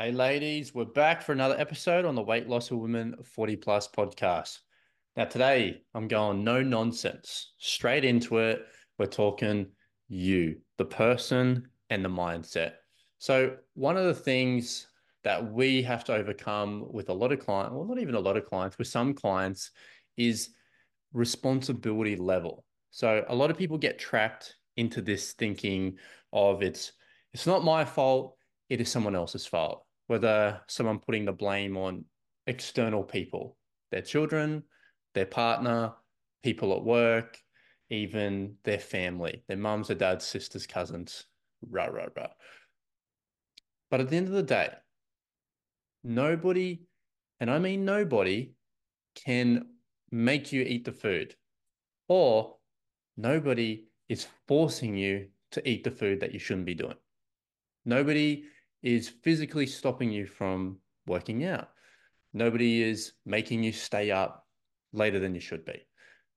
Hey, ladies, we're back for another episode on the Weight Loss of Women 40 Plus podcast. Now, today I'm going no nonsense, straight into it. We're talking you, the person, and the mindset. So, one of the things that we have to overcome with a lot of clients, well, not even a lot of clients, with some clients, is responsibility level. So, a lot of people get trapped into this thinking of it's it's not my fault, it is someone else's fault whether someone putting the blame on external people, their children, their partner, people at work, even their family, their mums, their dads, sisters, cousins, rah, rah, rah. But at the end of the day, nobody, and I mean nobody, can make you eat the food, or nobody is forcing you to eat the food that you shouldn't be doing. Nobody is physically stopping you from working out. Nobody is making you stay up later than you should be.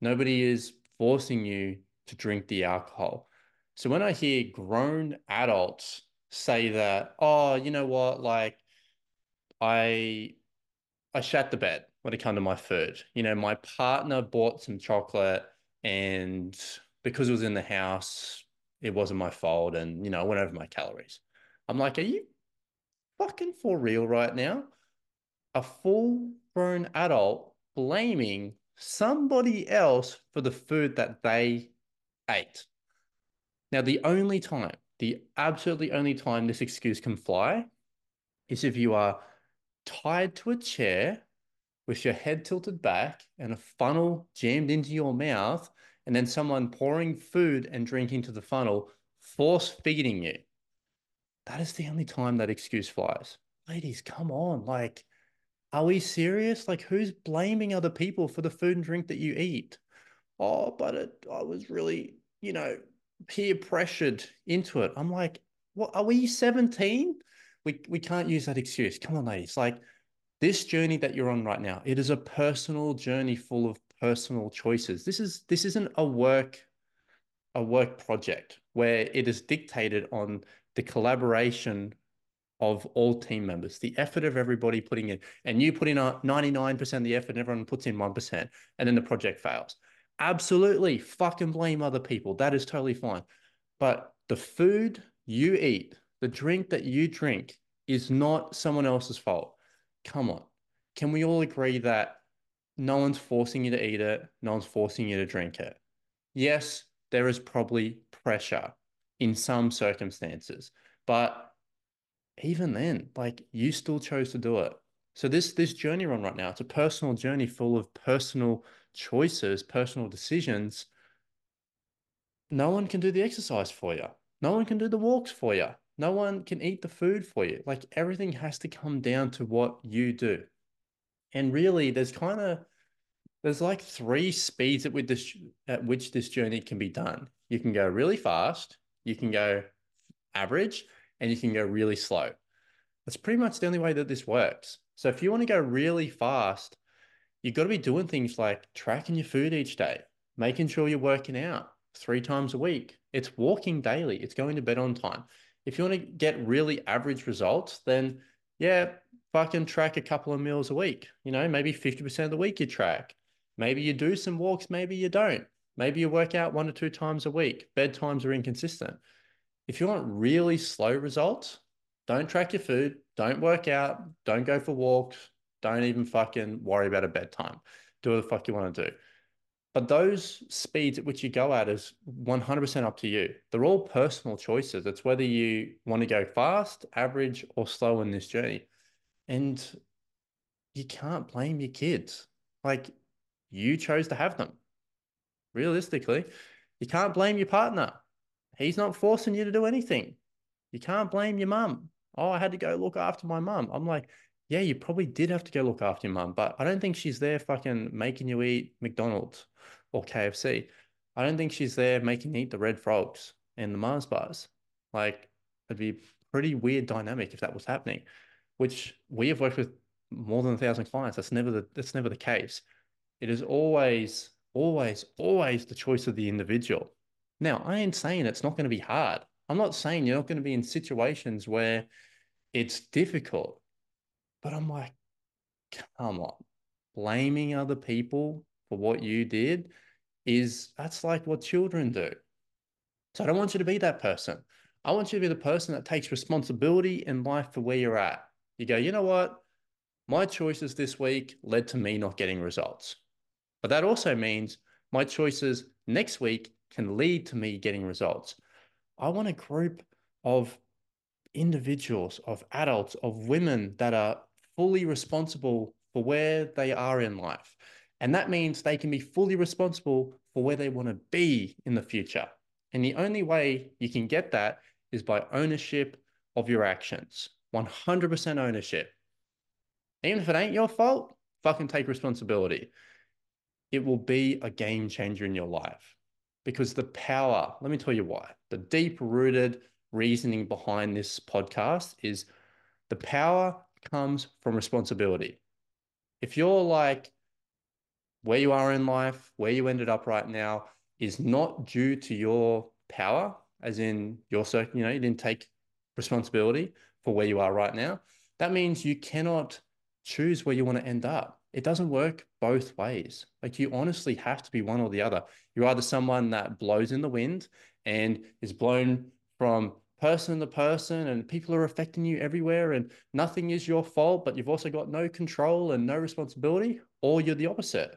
Nobody is forcing you to drink the alcohol. So when I hear grown adults say that, oh, you know what, like I I shat the bed when it come to my food. You know, my partner bought some chocolate and because it was in the house, it wasn't my fault. And, you know, I went over my calories. I'm like, are you fucking for real right now? A full grown adult blaming somebody else for the food that they ate. Now, the only time, the absolutely only time this excuse can fly is if you are tied to a chair with your head tilted back and a funnel jammed into your mouth, and then someone pouring food and drink into the funnel, force feeding you. That is the only time that excuse flies. Ladies, come on. Like, are we serious? Like, who's blaming other people for the food and drink that you eat? Oh, but it, I was really, you know, peer pressured into it. I'm like, what are we 17? We we can't use that excuse. Come on, ladies. Like this journey that you're on right now, it is a personal journey full of personal choices. This is this isn't a work a work project where it is dictated on the collaboration of all team members, the effort of everybody putting in, and you put in a 99% of the effort, and everyone puts in 1%, and then the project fails. Absolutely, fucking blame other people. That is totally fine. But the food you eat, the drink that you drink, is not someone else's fault. Come on. Can we all agree that no one's forcing you to eat it, no one's forcing you to drink it? Yes, there is probably pressure in some circumstances. But even then, like you still chose to do it. So this this journey we're on right now, it's a personal journey full of personal choices, personal decisions. No one can do the exercise for you. No one can do the walks for you. No one can eat the food for you. Like everything has to come down to what you do. And really, there's kind of there's like three speeds at which this at which this journey can be done. You can go really fast, you can go average, and you can go really slow. That's pretty much the only way that this works. So if you want to go really fast, you've got to be doing things like tracking your food each day, making sure you're working out three times a week. It's walking daily, it's going to bed on time. If you want to get really average results, then yeah, fucking track a couple of meals a week. You know, maybe 50% of the week you track. Maybe you do some walks, maybe you don't. Maybe you work out one or two times a week. Bedtimes are inconsistent. If you want really slow results, don't track your food, don't work out, don't go for walks, don't even fucking worry about a bedtime. Do what the fuck you want to do. But those speeds at which you go at is 100% up to you. They're all personal choices. It's whether you want to go fast, average, or slow in this journey. And you can't blame your kids. Like you chose to have them. Realistically, you can't blame your partner. He's not forcing you to do anything. You can't blame your mum. Oh, I had to go look after my mum. I'm like, yeah, you probably did have to go look after your mum, but I don't think she's there fucking making you eat McDonald's or KFC. I don't think she's there making you eat the red frogs and the Mars bars. Like, it'd be pretty weird dynamic if that was happening, which we have worked with more than a thousand clients. That's never the that's never the case. It is always, always, always the choice of the individual. Now, I ain't saying it's not going to be hard. I'm not saying you're not going to be in situations where It's difficult. But I'm like, come on. Blaming other people for what you did is that's like what children do. So I don't want you to be that person. I want you to be the person that takes responsibility in life for where you're at. You go, you know what? My choices this week led to me not getting results. But that also means my choices next week can lead to me getting results. I want a group of individuals, of adults, of women that are fully responsible for where they are in life. And that means they can be fully responsible for where they want to be in the future. And the only way you can get that is by ownership of your actions 100% ownership. Even if it ain't your fault, fucking take responsibility. It will be a game changer in your life because the power, let me tell you why. The deep rooted reasoning behind this podcast is the power comes from responsibility. If you're like where you are in life, where you ended up right now is not due to your power, as in your you know, you didn't take responsibility for where you are right now. That means you cannot choose where you want to end up. It doesn't work both ways. Like you honestly have to be one or the other. You're either someone that blows in the wind and is blown from person to person and people are affecting you everywhere and nothing is your fault, but you've also got no control and no responsibility, or you're the opposite.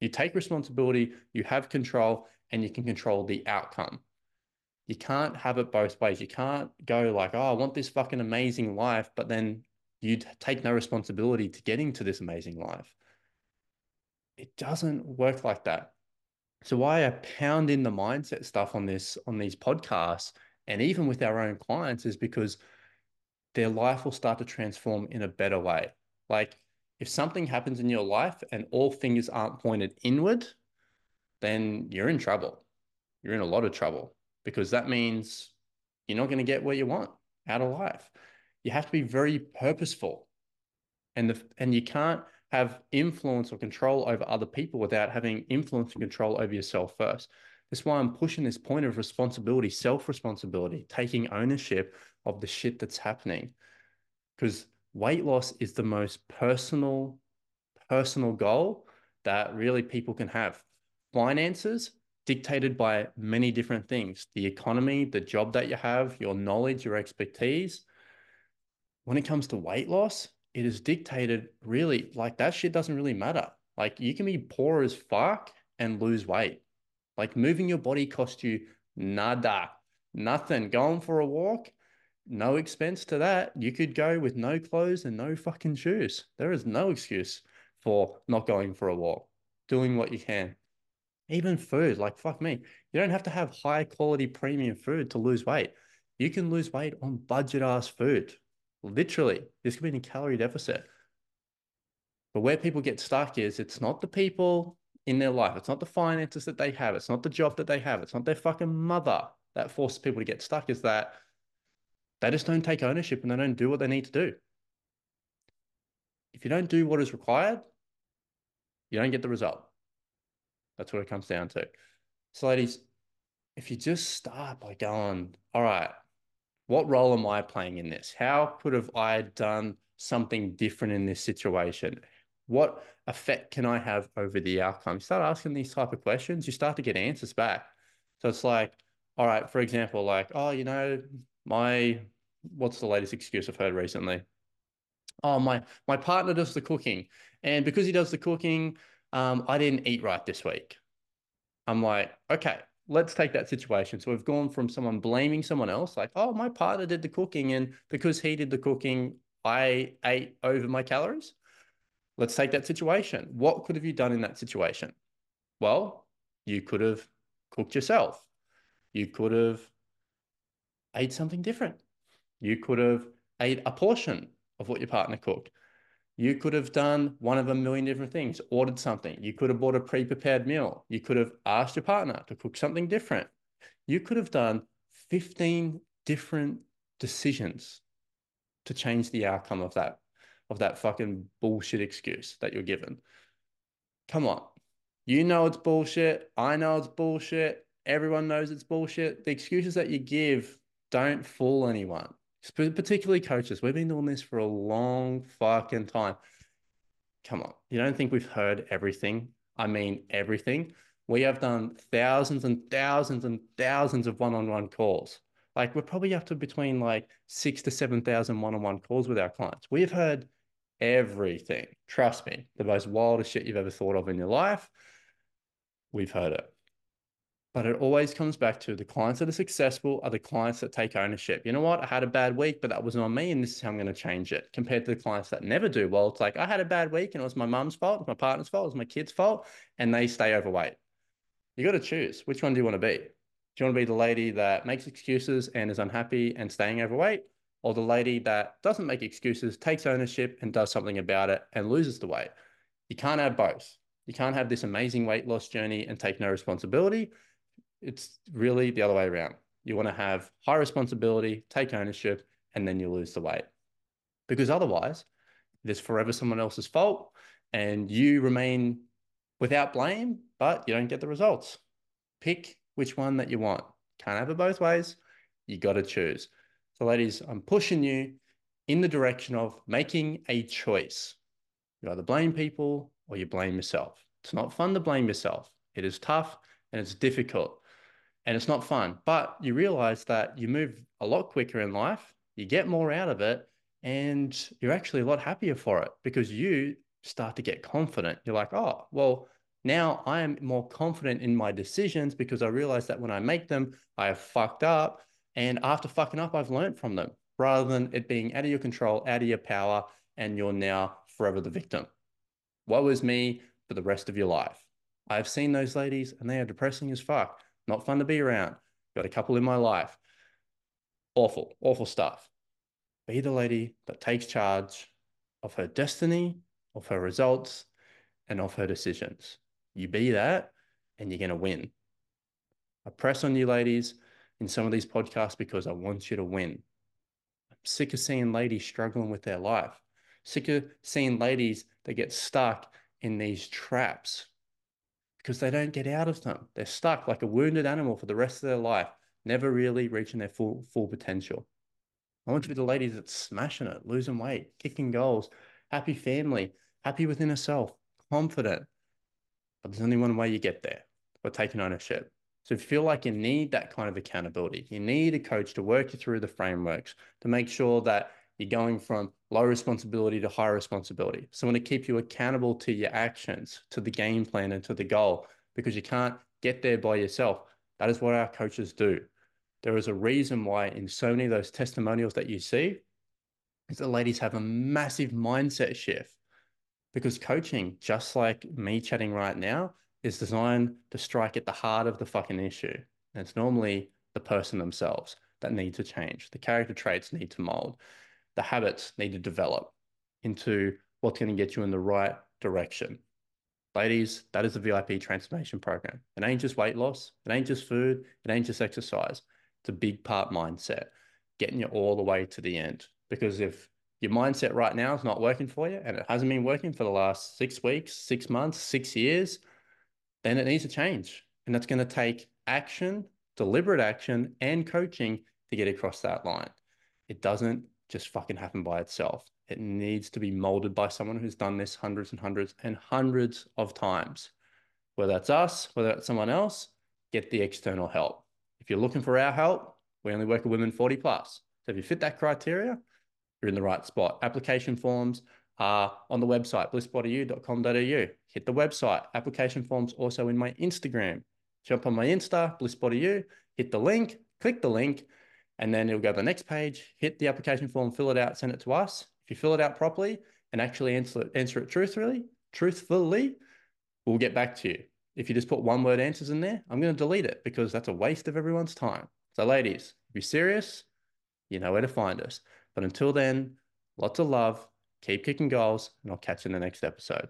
You take responsibility, you have control, and you can control the outcome. You can't have it both ways. You can't go like, oh, I want this fucking amazing life, but then you take no responsibility to getting to this amazing life. It doesn't work like that. So why I pound in the mindset stuff on this on these podcasts and even with our own clients is because their life will start to transform in a better way. Like if something happens in your life and all fingers aren't pointed inward, then you're in trouble. You're in a lot of trouble because that means you're not going to get what you want out of life. You have to be very purposeful. And the and you can't have influence or control over other people without having influence and control over yourself first. That's why I'm pushing this point of responsibility, self responsibility, taking ownership of the shit that's happening. Because weight loss is the most personal, personal goal that really people can have. Finances dictated by many different things the economy, the job that you have, your knowledge, your expertise. When it comes to weight loss, it is dictated really like that shit doesn't really matter. Like you can be poor as fuck and lose weight. Like moving your body costs you nada, nothing. Going for a walk, no expense to that. You could go with no clothes and no fucking shoes. There is no excuse for not going for a walk, doing what you can. Even food, like fuck me, you don't have to have high quality premium food to lose weight. You can lose weight on budget ass food. Literally, this could be in a calorie deficit. But where people get stuck is it's not the people in their life. It's not the finances that they have. It's not the job that they have. It's not their fucking mother that forces people to get stuck. Is that they just don't take ownership and they don't do what they need to do. If you don't do what is required, you don't get the result. That's what it comes down to. So, ladies, if you just start by going, all right, what role am I playing in this? How could have I done something different in this situation? What effect can I have over the outcome? You start asking these type of questions, you start to get answers back. So it's like, all right, for example, like, oh, you know, my what's the latest excuse I've heard recently? Oh, my my partner does the cooking, and because he does the cooking, um, I didn't eat right this week. I'm like, okay, let's take that situation. So we've gone from someone blaming someone else, like, oh, my partner did the cooking, and because he did the cooking, I ate over my calories. Let's take that situation. What could have you done in that situation? Well, you could have cooked yourself. You could have ate something different. You could have ate a portion of what your partner cooked. You could have done one of a million different things, ordered something. You could have bought a pre prepared meal. You could have asked your partner to cook something different. You could have done 15 different decisions to change the outcome of that of that fucking bullshit excuse that you're given. Come on. You know it's bullshit. I know it's bullshit. Everyone knows it's bullshit. The excuses that you give don't fool anyone. Particularly coaches. We've been doing this for a long fucking time. Come on. You don't think we've heard everything? I mean, everything. We have done thousands and thousands and thousands of one on one calls. Like, we're probably up to between like six to 7,000 one on one calls with our clients. We've heard everything. Trust me, the most wildest shit you've ever thought of in your life. We've heard it. But it always comes back to the clients that are successful are the clients that take ownership. You know what? I had a bad week, but that wasn't on me. And this is how I'm going to change it compared to the clients that never do well. It's like, I had a bad week and it was my mum's fault, it was my partner's fault, it was my kid's fault, and they stay overweight. You got to choose. Which one do you want to be? Do you want to be the lady that makes excuses and is unhappy and staying overweight? Or the lady that doesn't make excuses, takes ownership and does something about it and loses the weight? You can't have both. You can't have this amazing weight loss journey and take no responsibility it's really the other way around. You want to have high responsibility, take ownership, and then you lose the weight. Because otherwise, there's forever someone else's fault and you remain without blame, but you don't get the results. Pick which one that you want. Can't have it both ways. You got to choose. So, ladies, I'm pushing you in the direction of making a choice. You either blame people or you blame yourself. It's not fun to blame yourself. It is tough and it's difficult and it's not fun. But you realize that you move a lot quicker in life, you get more out of it, and you're actually a lot happier for it because you start to get confident. You're like, oh, well, now I am more confident in my decisions because I realize that when I make them, I have fucked up. And after fucking up, I've learned from them rather than it being out of your control, out of your power, and you're now forever the victim. Woe is me for the rest of your life? I've seen those ladies and they are depressing as fuck not fun to be around. Got a couple in my life. Awful, awful stuff. Be the lady that takes charge of her destiny, of her results, and of her decisions. You be that, and you're going to win. I press on you, ladies, in some of these podcasts because I want you to win. I'm sick of seeing ladies struggling with their life, sick of seeing ladies that get stuck in these traps because they don't get out of them. They're stuck like a wounded animal for the rest of their life, never really reaching their full full potential. I want you to be the lady that's smashing it, losing weight, kicking goals, happy family, happy within herself, confident. But there's only one way you get there by taking ownership. So if you feel like you need that kind of accountability, you need a coach to work you through the frameworks to make sure that you're going from low responsibility to high responsibility. Someone to keep you accountable to your actions, to the game plan, and to the goal, because you can't get there by yourself. That is what our coaches do. There is a reason why, in so many of those testimonials that you see, is ladies have a massive mindset shift. Because coaching, just like me chatting right now, is designed to strike at the heart of the fucking issue. And it's normally the person themselves that need to change. The character traits need to mold the habits need to develop into what's going to get you in the right direction. Ladies, that is the VIP transformation program. It ain't just weight loss, it ain't just food, it ain't just exercise. It's a big part mindset, getting you all the way to the end. Because if your mindset right now is not working for you and it hasn't been working for the last six weeks, six months, six years, then it needs to change. And that's going to take action, deliberate action, and coaching to get across that line. It doesn't just fucking happen by itself. It needs to be molded by someone who's done this hundreds and hundreds and hundreds of times. Whether that's us, whether that's someone else, get the external help. If you're looking for our help, we only work with women 40 plus. So if you fit that criteria, you're in the right spot. Application forms are on the website, blissbodyu.com.au. Hit the website. Application forms also in my Instagram. Jump on my Insta, blissbodyu, hit the link, click the link, and then it'll go to the next page, hit the application form, fill it out, send it to us. If you fill it out properly and actually answer it, answer it truthfully, truthfully, we'll get back to you. If you just put one word answers in there, I'm going to delete it because that's a waste of everyone's time. So, ladies, if you're serious, you know where to find us. But until then, lots of love, keep kicking goals, and I'll catch you in the next episode.